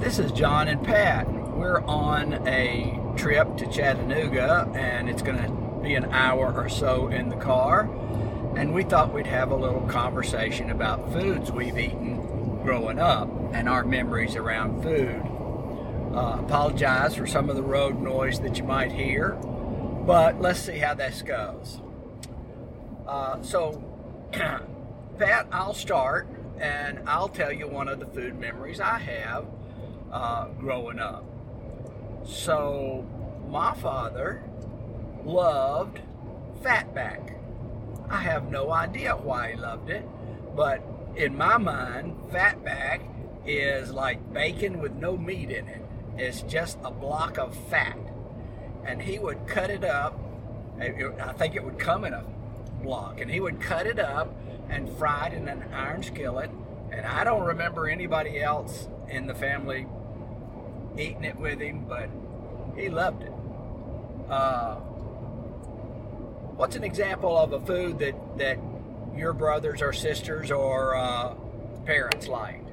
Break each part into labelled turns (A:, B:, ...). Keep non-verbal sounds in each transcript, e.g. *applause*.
A: This is John and Pat. We're on a trip to Chattanooga, and it's going to be an hour or so in the car. And we thought we'd have a little conversation about foods we've eaten growing up and our memories around food. Uh, apologize for some of the road noise that you might hear, but let's see how this goes. Uh, so, *clears throat* Pat, I'll start and I'll tell you one of the food memories I have uh, growing up. So, my father loved fatback. I have no idea why he loved it, but in my mind, fatback is like bacon with no meat in it. It's just a block of fat. And he would cut it up. I think it would come in a block. And he would cut it up and fry it in an iron skillet. And I don't remember anybody else in the family eating it with him, but he loved it. Uh, what's an example of a food that, that your brothers or sisters or uh, parents liked?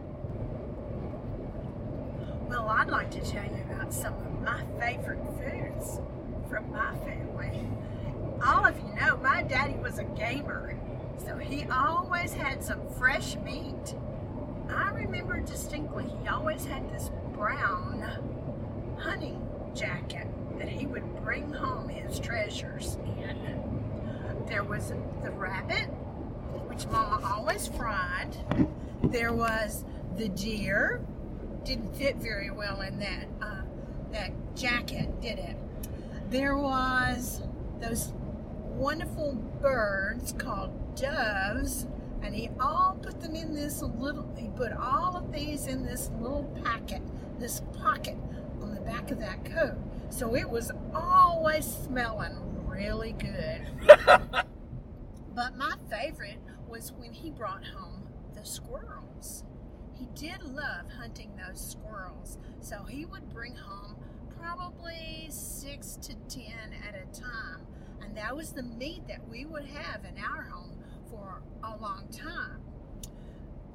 B: Well, I'd like to tell you about some of my favorite foods from my family. All of you know my daddy was a gamer, so he always had some fresh meat. I remember distinctly he always had this brown hunting jacket that he would bring home his treasures in. There was the rabbit, which Mama always fried. There was the deer. Didn't fit very well in that uh, that jacket, did it? There was those wonderful birds called doves, and he all put them in this little. He put all of these in this little packet, this pocket on the back of that coat. So it was always smelling really good. *laughs* but my favorite was when he brought home the squirrels. He did love hunting those squirrels, so he would bring home probably six to ten at a time. And that was the meat that we would have in our home for a long time.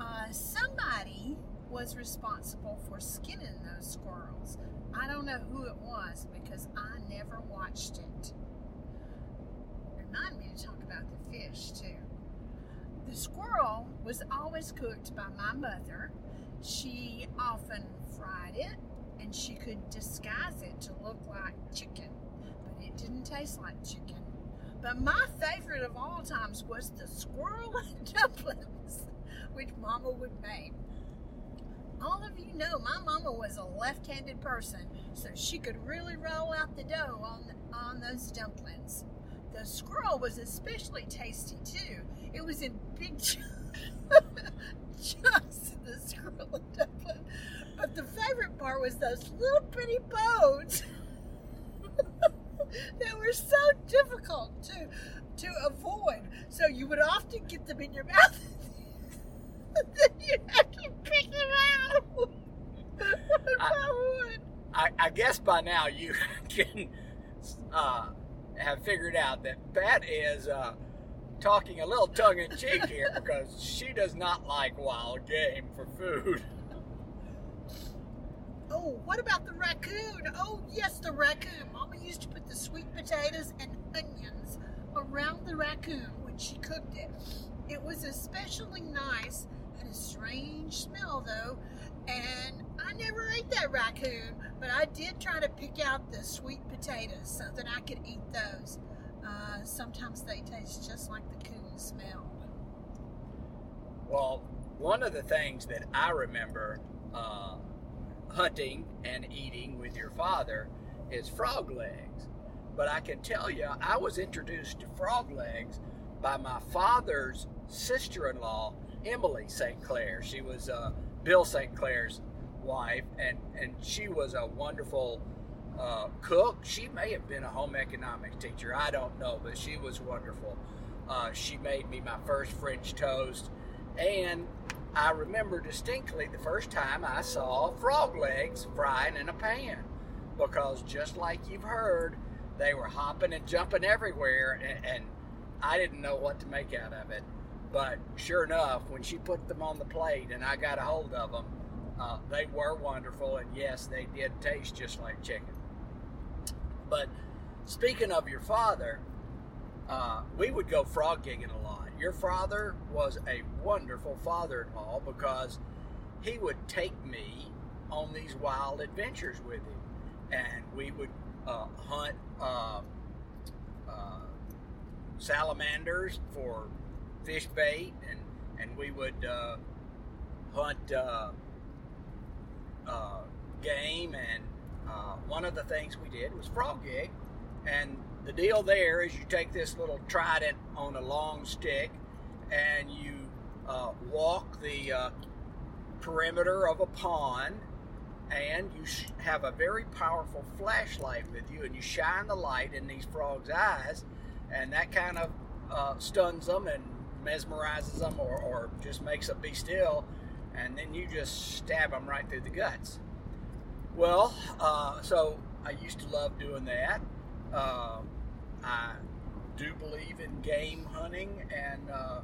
B: Uh, somebody was responsible for skinning those squirrels. I don't know who it was because I never watched it. Remind me to talk about the fish too. The squirrel was always cooked by my mother. She often fried it and she could disguise it to look like chicken, but it didn't taste like chicken. But my favorite of all times was the squirrel *laughs* dumplings, which Mama would make all of you know my mama was a left-handed person, so she could really roll out the dough on on those dumplings. The squirrel was especially tasty too. It was in big *laughs* chunks the squirrel dumpling. But the favorite part was those little bitty bones *laughs* they were so difficult to to avoid. So you would often get them in your mouth. *laughs* then you to pick them out. *laughs*
A: I, I, I, guess by now you *laughs* can uh, have figured out that Pat is uh, talking a little tongue in cheek here *laughs* because she does not like wild game for food.
B: Oh, what about the raccoon? Oh, yes, the raccoon. Mama used to put the sweet potatoes and onions around the raccoon when she cooked it. It was especially nice strange smell though, and I never ate that raccoon, but I did try to pick out the sweet potatoes so that I could eat those. Uh, sometimes they taste just like the coon smell.
A: Well, one of the things that I remember uh, hunting and eating with your father is frog legs. But I can tell you, I was introduced to frog legs by my father's sister in law Emily St. Clair. She was uh, Bill St. Clair's wife, and, and she was a wonderful uh, cook. She may have been a home economics teacher. I don't know, but she was wonderful. Uh, she made me my first French toast, and I remember distinctly the first time I saw frog legs frying in a pan because just like you've heard, they were hopping and jumping everywhere, and, and I didn't know what to make out of it. But sure enough, when she put them on the plate and I got a hold of them, uh, they were wonderful, and yes, they did taste just like chicken. But speaking of your father, uh, we would go frog gigging a lot. Your father was a wonderful father in law because he would take me on these wild adventures with him. And we would uh, hunt uh, uh, salamanders for fish bait, and, and we would uh, hunt uh, uh, game. And one of the things we did was frog gig. And the deal there is you take this little trident on a long stick and you uh, walk the uh, perimeter of a pond and you have a very powerful flashlight with you and you shine the light in these frogs' eyes and that kind of uh, stuns them and mesmerizes them or, or just makes them be still and then you just stab them right through the guts. Well, uh, so I used to love doing that. Uh, I do believe in game hunting and uh,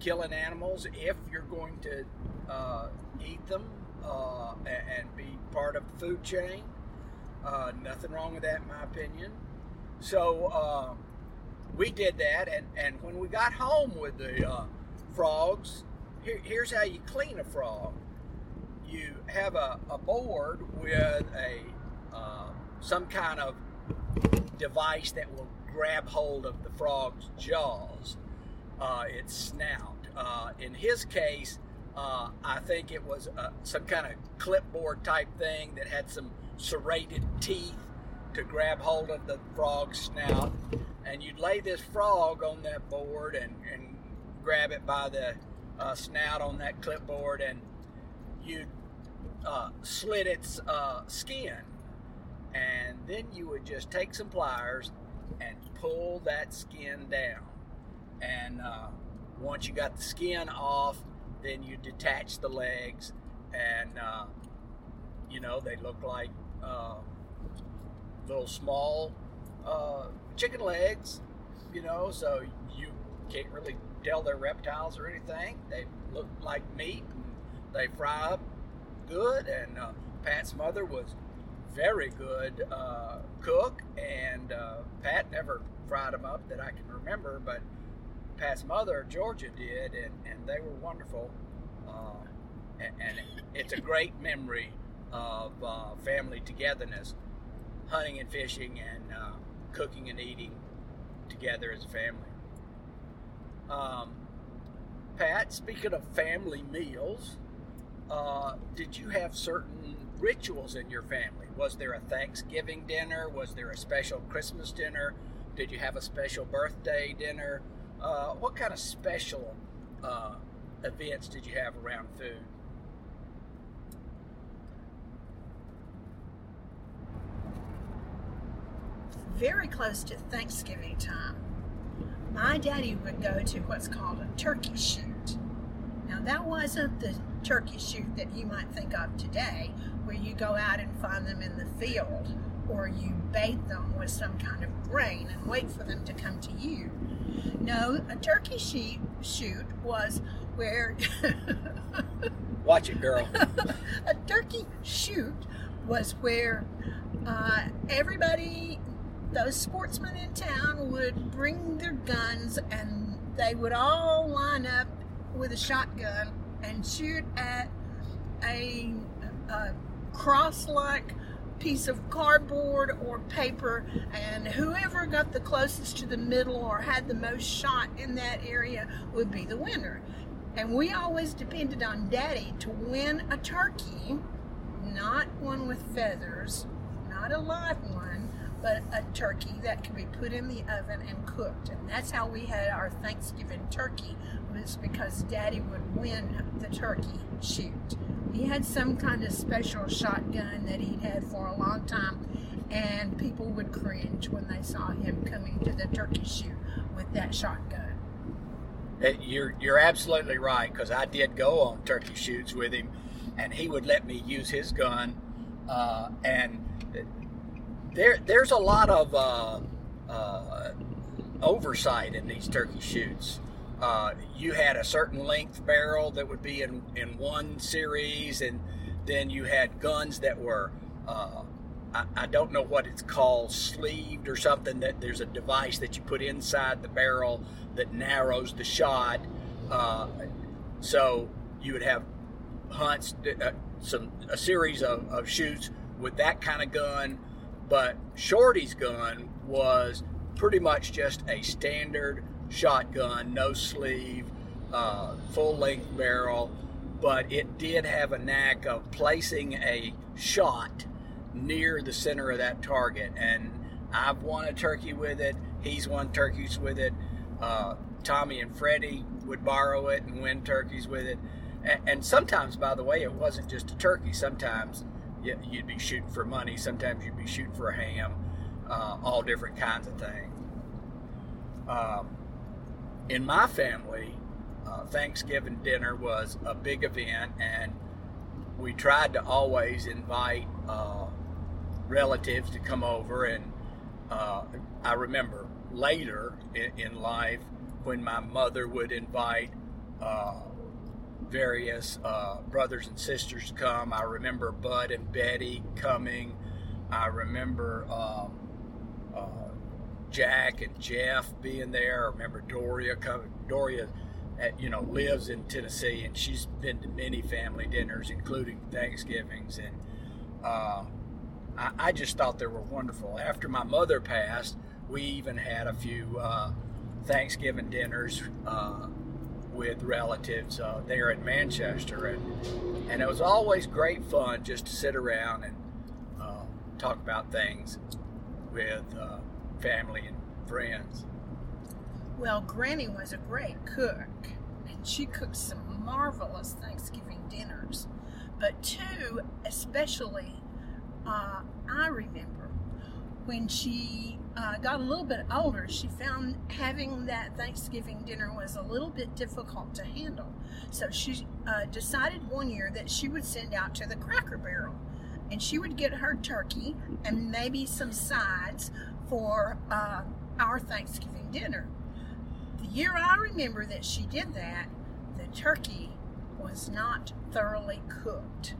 A: killing animals if you're going to uh, eat them uh, and, be part of the food chain. Uh, nothing wrong with that, in my opinion. So uh, we did that, and, and when we got home with the uh, frogs, here, here's how you clean a frog. You have a, a board with a some kind of device that will grab hold of the frog's jaws, uh, its snout. Uh, in his case, uh, I think it was uh, some kind of clipboard type thing that had some serrated teeth to grab hold of the frog's snout. And you'd lay this frog on that board and, and grab it by the uh, snout on that clipboard, and you'd uh, slit its skin and then you would just take some pliers and pull that skin down. And uh, once you got the skin off, then you detach the legs, and uh, you know they look like uh, little small uh, chicken legs. You know, so you can't really tell they're reptiles or anything. They look like meat, and they fry up good. And uh, Pat's mother was very good uh, cook, and uh, Pat never fried them up that I can remember, but Pat's mother, Georgia, did, and, and they were wonderful. Uh, and, it's a great memory of uh, family togetherness, hunting and fishing, and uh, cooking and eating together as a family. Um, Pat, speaking of family meals, uh, did you have certain rituals in your family? Was there a Thanksgiving dinner? Was there a special Christmas dinner? Did you have a special birthday dinner? Uh, what kind of special uh, events did you have around food?
B: Very close to Thanksgiving time, my daddy would go to what's called a turkey shoot. Now, that wasn't the turkey shoot that you might think of today, where you go out and find them in the field or you bait them with some kind of grain and wait for them to come to you. No, a turkey shoot, shoot was where. *laughs*
A: Watch it, girl. *laughs*
B: a turkey shoot was where uh, everybody, those sportsmen in town, would bring their guns and they would all line up with a shotgun and shoot at a, a cross-like piece of cardboard or paper and whoever got the closest to the middle or had the most shot in that area would be the winner. And we always depended on daddy to win a turkey, not one with feathers, not a live one, but a turkey that could be put in the oven and cooked. And that's how we had our Thanksgiving turkey was because daddy would win the turkey shoot. He had some kind of special shotgun that he'd had for a long time, and people would cringe when they saw him coming to the turkey shoot with that shotgun.
A: You're you're absolutely right because I did go on turkey shoots with him, and he would let me use his gun, uh, and there there's a lot of uh, uh, oversight in these turkey shoots. Uh, you had a certain length barrel that would be in, in one series, and then you had guns that were, uh, I, I, don't know what it's called, sleeved or something. That there's a device that you put inside the barrel that narrows the shot. Uh, so you would have hunts, uh, some a series of, of shoots with that kind of gun. But Shorty's gun was pretty much just a standard shotgun, no sleeve, uh, full length barrel, but it did have a knack of placing a shot near the center of that target. And I've won a turkey with it, he's won turkeys with it. Uh, Tommy and Freddie would borrow it and win turkeys with it. And, sometimes, by the way, it wasn't just a turkey. Sometimes you'd be shooting for money, sometimes you'd be shooting for a ham, uh, all different kinds of things. Um, in my family, uh, Thanksgiving dinner was a big event, and we tried to always invite uh, relatives to come over. And uh, I remember later in, in, life when my mother would invite uh, various uh, brothers and sisters come. I remember Bud and Betty coming. I remember um, uh, Jack and Jeff being there. I remember Doria coming. Doria, at, you know, lives in Tennessee, and she's been to many family dinners, including Thanksgivings, and uh, I, I, just thought they were wonderful. After my mother passed, we even had a few uh, Thanksgiving dinners uh, with relatives uh, there in Manchester, and and it was always great fun just to sit around and uh, talk about things with uh, family and friends.
B: Well, Granny was a great cook, and she cooked some marvelous Thanksgiving dinners. But two, especially, uh, I remember when she uh, got a little bit older, she found having that Thanksgiving dinner was a little bit difficult to handle. So she uh, decided one year that she would send out to the Cracker Barrel and she would get her turkey and maybe some sides for uh, our Thanksgiving dinner. The year I remember that she did that, the turkey was not thoroughly cooked.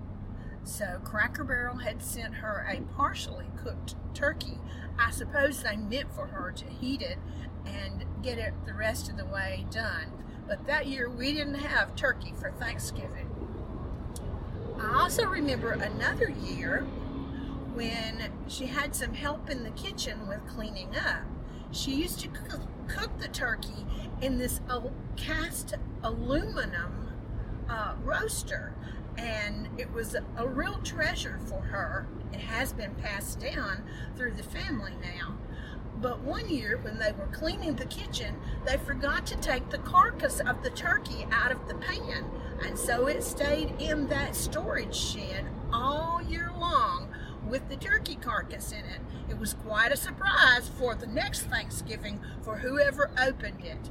B: So Cracker Barrel had sent her a partially cooked turkey. I suppose they meant for her to heat it and get it the rest of the way done. But that year we didn't have turkey for Thanksgiving. I also remember another year when she had some help in the kitchen with cleaning up. She used to cook the turkey in this cast aluminum uh, roaster and it was a real treasure for her. It has been passed down through the family now. But one year, when they were cleaning the kitchen, they forgot to take the carcass of the turkey out of the pan. And so it stayed in that storage shed all year long with the turkey carcass in it. It was quite a surprise for the next Thanksgiving for whoever opened it.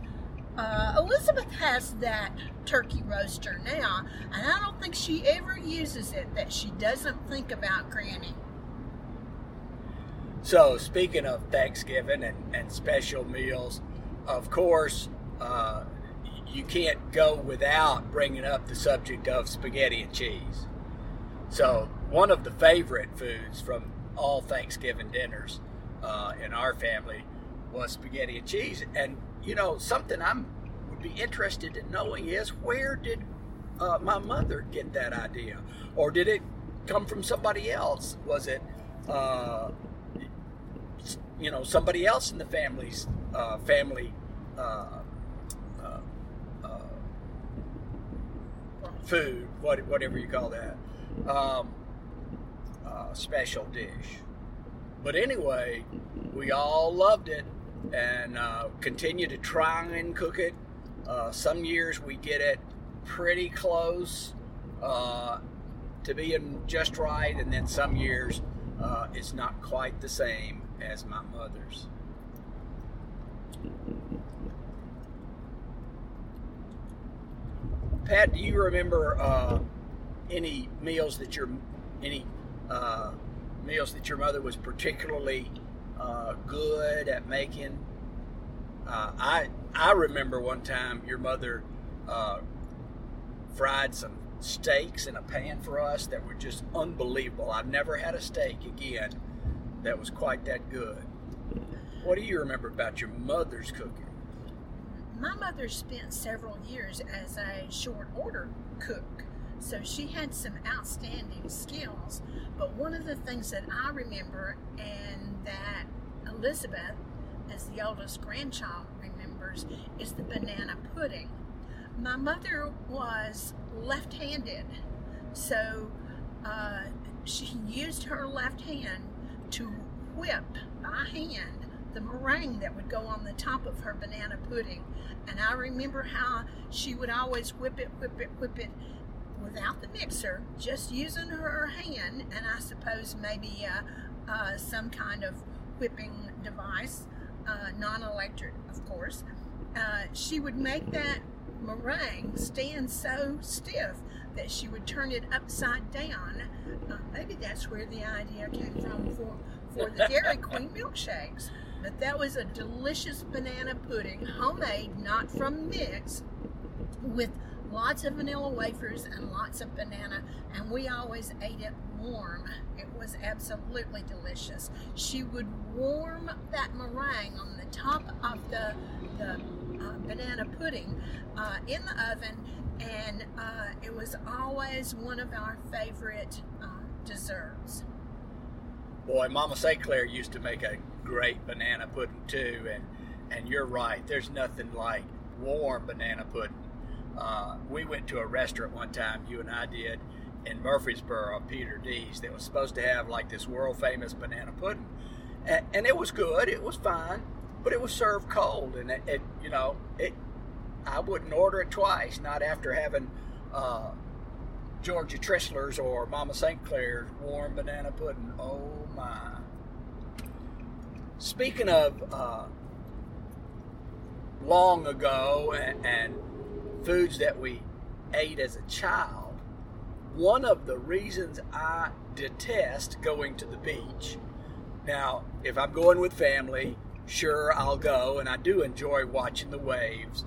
B: Uh, Elizabeth has that turkey roaster now, and I don't think she ever uses it that she doesn't think about Granny.
A: So, speaking of Thanksgiving and, and special meals, of course, uh, you can't go without bringing up the subject of spaghetti and cheese. So, one of the favorite foods from all Thanksgiving dinners uh, in our family was spaghetti and cheese. And you know, something I'm would be interested in knowing is where did uh, my mother get that idea, or did it come from somebody else? Was it, uh, you know, somebody else in the family's uh, family? Uh, uh, uh, food, what, whatever you call that, um, special dish. But anyway, we all loved it and uh, continue to try and cook it. Uh, some years we get it pretty close uh, to being just right, and then some years uh, it's not quite the same as my mother's. Pat, do you remember uh, any meals that your any uh, meals that your mother was particularly uh, good at making. Uh, I I remember one time your mother uh, fried some steaks in a pan for us that were just unbelievable. I've never had a steak again that was quite that good. What do you remember about your mother's cooking?
B: My mother spent several years as a short order cook, so she had some outstanding skills. But one of the things that I remember and that Elizabeth, as the oldest grandchild, remembers is the banana pudding. My mother was left handed, so uh, she used her left hand to whip by hand the meringue that would go on the top of her banana pudding. And I remember how she would always whip it, whip it, whip it without the mixer, just using her hand, and I suppose maybe uh, uh, some kind of whipping device, uh, non electric, of course. Uh, she would make that meringue stand so stiff that she would turn it upside down. Uh, maybe that's where the idea came from for, for the Dairy *laughs* Queen milkshakes. But that was a delicious banana pudding, homemade, not from mix, with lots of vanilla wafers and lots of banana, and we always ate it warm. It was absolutely delicious. She would warm that meringue on the top of the, the uh, banana pudding uh, in the oven, and uh, it was always one of our favorite uh, desserts.
A: Boy, Mama St. Clair used to make a great banana pudding too, and and you're right. There's nothing like warm banana pudding uh, we went to a restaurant one time, you and I did, in Murfreesboro, Peter D's, that was supposed to have like this world famous banana pudding. And, and it was good, it was fine, but it was served cold. And it, it you know, it, I wouldn't order it twice, not after having uh, Georgia Trisler's or Mama St. Clair's warm banana pudding. Oh my. Speaking of uh, long ago and, and foods that we ate as a child, one of the reasons I detest going to the beach. Now, if I'm going with family, sure, I'll go, and I do enjoy watching the waves,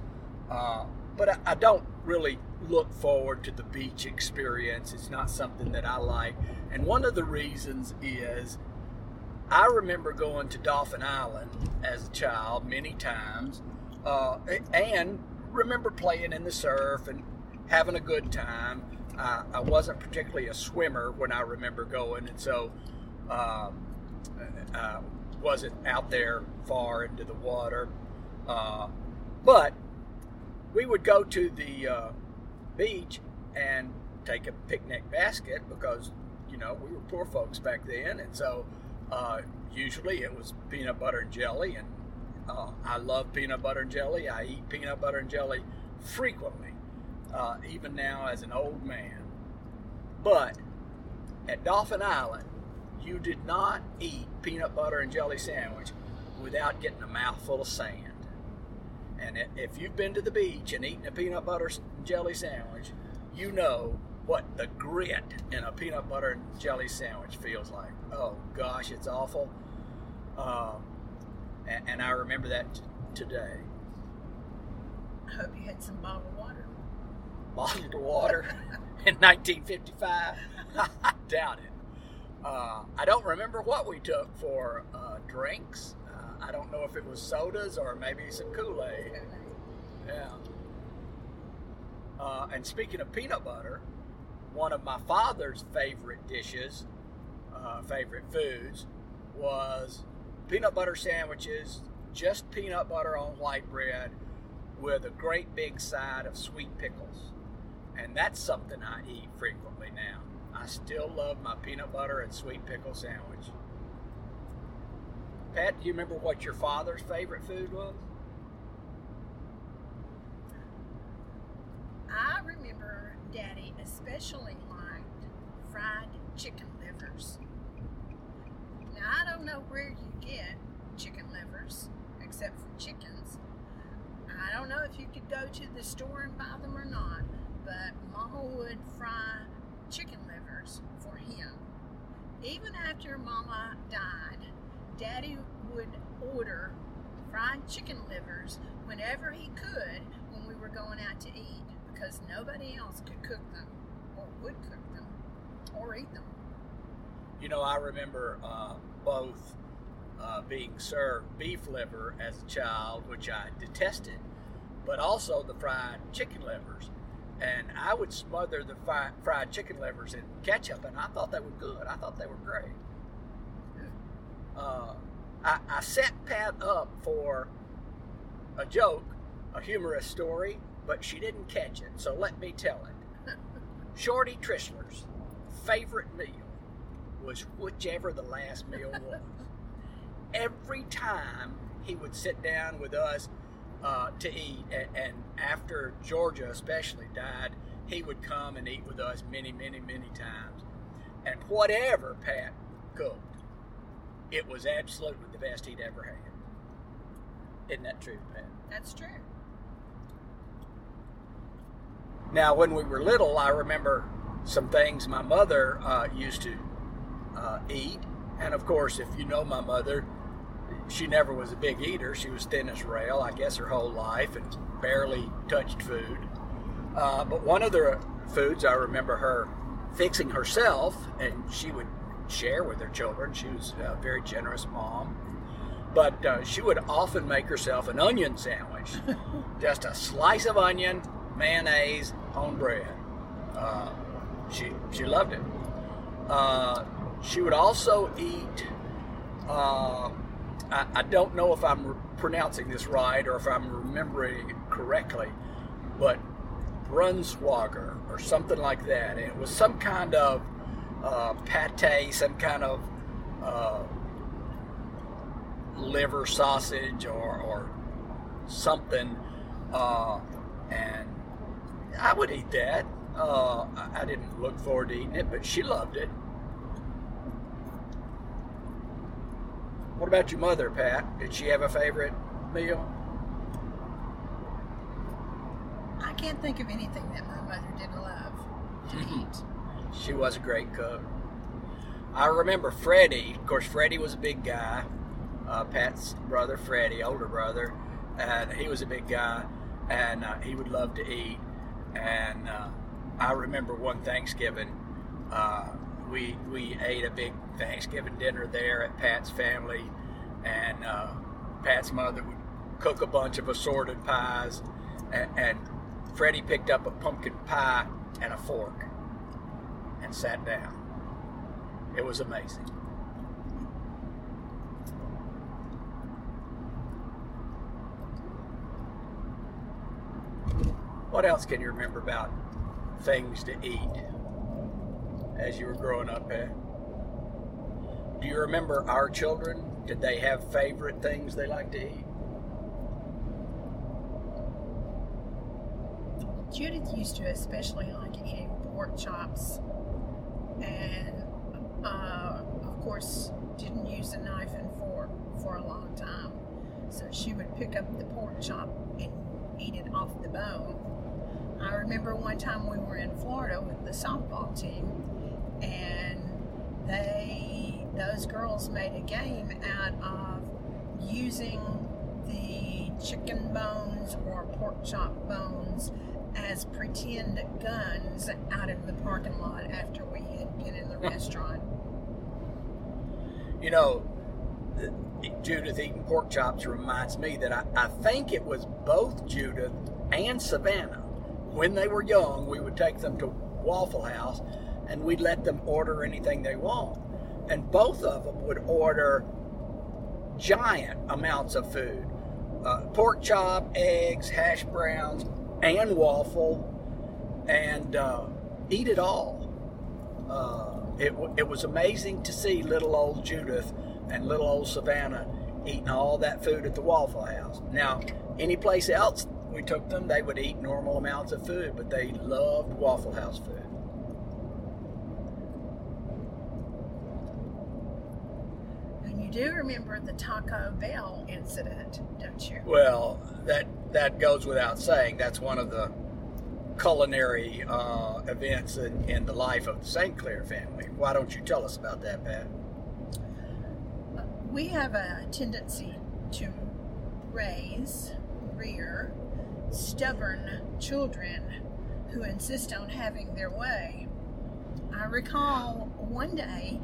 A: uh, but I, I don't really look forward to the beach experience. It's not something that I like. And one of the reasons is I remember going to Dauphin Island as a child many times, uh, and remember playing in the surf and having a good time. Uh, I wasn't particularly a swimmer when I remember going, and so um, uh, wasn't out there far into the water. Uh, but we would go to the uh, beach and take a picnic basket because you know we were poor folks back then, and so uh, usually it was peanut butter and jelly and uh, I love peanut butter and jelly. I eat peanut butter and jelly frequently, uh, even now as an old man. But at Dauphin Island, you did not eat peanut butter and jelly sandwich without getting a mouthful of sand. And if you've been to the beach and eaten a peanut butter and jelly sandwich, you know what the grit in a peanut butter and jelly sandwich feels like. Oh gosh, it's awful. Um, and, and I remember that t- today.
B: I hope you had some bottled water.
A: Bottled water *laughs* in 1955? I *laughs* doubt it. Uh, I don't remember what we took for uh, drinks. Uh, I don't know if it was sodas or maybe some Kool Aid. Yeah. Uh, and speaking of peanut butter, one of my father's favorite dishes, uh, favorite foods, was peanut butter sandwiches, just peanut butter on white bread with a great big side of sweet pickles. And that's something I eat frequently now. I still love my peanut butter and sweet pickle sandwich. Pat, do you remember what your father's favorite food was?
B: I remember Daddy especially liked fried chicken livers. Now, I don't know where you get chicken livers, except for chickens. I don't know if you could go to the store and buy them or not, but Mama would fry chicken livers for him. Even after Mama died, Daddy would order fried chicken livers whenever he could when we were going out to eat because nobody else could cook them or would cook them or eat them.
A: You know, I remember uh, both uh, being served beef liver as a child, which I detested, but also the fried chicken livers. And I would smother the fi- fried chicken livers in ketchup, and I thought they were good. I thought they were great. Uh, I, I set Pat up for a joke, a humorous story, but she didn't catch it, so let me tell it. *laughs* Shorty Trishler's favorite meal was whichever the last meal was. Every time he would sit down with us uh, to eat, and, and after Georgia especially died, he would come and eat with us many, many, many times. And whatever Pat cooked, it was absolutely the best he'd ever had. Isn't that true, Pat?
B: That's true.
A: Now, when we were little, I remember some things my mother uh, used to uh, eat. And of course, if you know my mother, she never was a big eater. She was thin as rail, I guess, her whole life and barely touched food. Uh, but one of the foods I remember her fixing herself, and she would share with her children. She was a very generous mom. But uh, she would often make herself an onion sandwich, *laughs* just a slice of onion, mayonnaise on bread. Uh, she she loved it. She would also eat. Uh, I, I, don't know if I'm pronouncing this right or if I'm remembering it correctly, but Brunswager or something like that. And it was some kind of uh, pate, some kind of uh, liver sausage or, or something, uh, and I would eat that. Uh, I didn't look forward to eating it, but she loved it. What about your mother, Pat? Did she have a favorite meal?
B: I can't think of anything that my mother didn't love to eat.
A: She was a great cook. I remember Freddie. Of course, Freddie was a big guy. Uh, Pat's brother, Freddie, older brother, and he was a big guy, and uh, he would love to eat. And uh, I remember one Thanksgiving, uh, we we ate a big Thanksgiving dinner there at Pat's family, and uh, Pat's mother would cook a bunch of assorted pies, and, and Freddie picked up a pumpkin pie and a fork and sat down. It was amazing. What else can you remember about things to eat as you were growing up? Do you remember our children? Did they have favorite things they like to eat?
B: Judith used to especially like eating pork chops and uh, of course didn't use a knife and fork for a long time. So she would pick up the pork chop and eat it off the bone. I remember one time we were in Florida with the softball team, and they those girls made a game out of using the chicken bones or pork chop bones as pretend guns out in the parking lot after we had been in the restaurant.
A: You know, Judith eating pork chops reminds me that I, I think it was both Judith and Savannah. When they were young, we would take them to Waffle House and we'd let them order anything they want. And both of them would order giant amounts of food uh, pork chop, eggs, hash browns, and waffle, and uh, eat it all. Uh, it, it was amazing to see little old Judith and little old Savannah eating all that food at the Waffle House. Now, any place else we took them, they would eat normal amounts of food, but they loved Waffle House food.
B: And you do remember the Taco Bell incident, don't you?
A: Well, that that goes without saying. That's one of the culinary uh, events in, in the life of the St. Clair family. Why don't you tell us about that, Pat?
B: We have a tendency to raise, rear, stubborn children who insist on having their way. I recall one day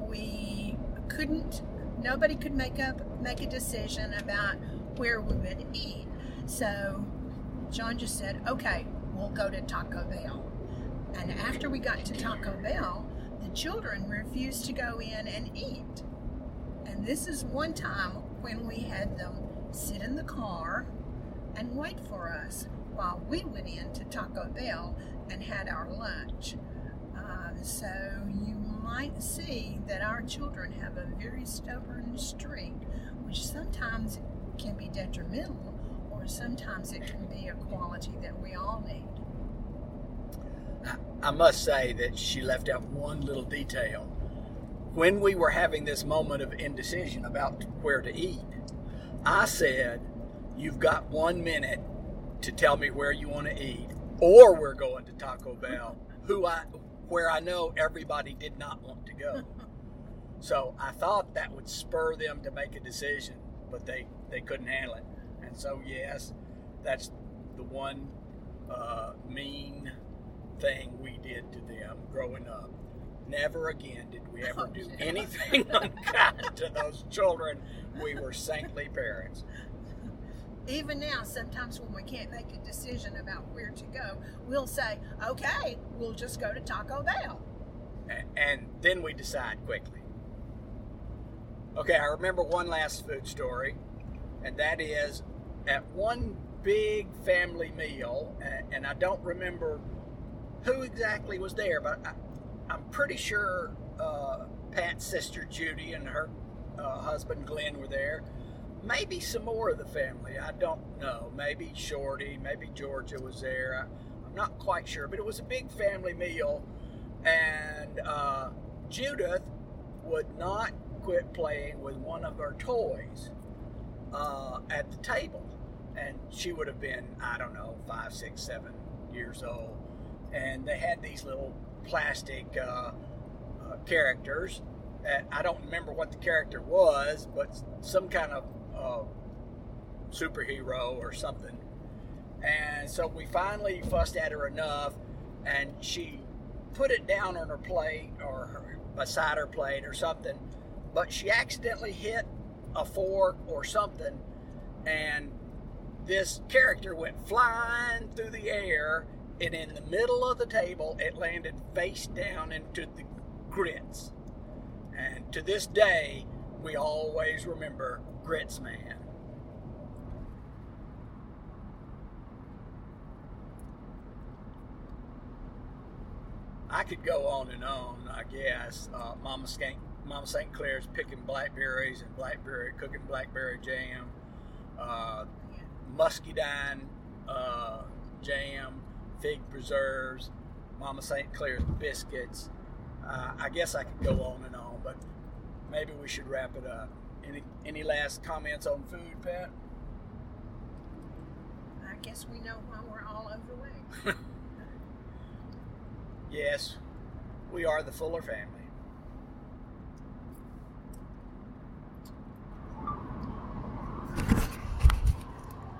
B: we couldn't, nobody could make up, make a decision about where we would eat. So John just said, okay, we'll go to Taco Bell. And after we got to Taco Bell, the children refused to go in and eat. And this is one time when we had them sit in the car and wait for us while we went in to Taco Bell and had our lunch. Uh, so you might see that our children have a very stubborn streak, which sometimes can be detrimental, or sometimes it can be a quality that we all need.
A: I must say that she left out one little detail. When we were having this moment of indecision about where to eat, I said, You've got one minute to tell me where you want to eat, or we're going to Taco Bell, who I, where I know everybody did not want to go. *laughs* So I thought that would spur them to make a decision, but they, they couldn't handle it. And so, yes, that's the one uh, mean thing we did to them growing up. Never again did we ever do anything *laughs* unkind to those children. We were saintly parents.
B: Even now, sometimes when we can't make a decision about where to go, we'll say, okay, we'll just go to Taco Bell.
A: And then we decide quickly. Okay, I remember one last food story, and that is at one big family meal, and I don't remember who exactly was there, but I, I'm pretty sure uh, Pat's sister Judy and her uh, husband Glenn were there. Maybe some more of the family. I don't know. Maybe Shorty, maybe Georgia was there. I, I'm not quite sure, but it was a big family meal, and uh, Judith would not quit playing with one of her toys uh, at the table. And she would have been, I don't know, five, six, seven years old. And they had these little plastic uh, uh, characters. I don't remember what the character was, but some kind of superhero or something. And so we finally fussed at her enough, and she put it down on her plate or her, beside her plate or something. But she accidentally hit a fork or something, and this character went flying through the air, and in the middle of the table, it landed face down into the grits. And to this day, we always remember Grits Man. I could go on and on, I guess. Uh, Mama, St. Mama St. Clair's picking blackberries and blackberry cooking blackberry jam. Uh, muscadine uh, jam, fig preserves, Mama St. Clair's biscuits. Uh, I guess I could go on and on, but maybe we should wrap it up. Any any last comments on food, Pat?
B: I guess we know why we're all overweight. *laughs*
A: yes, we are the Fuller family.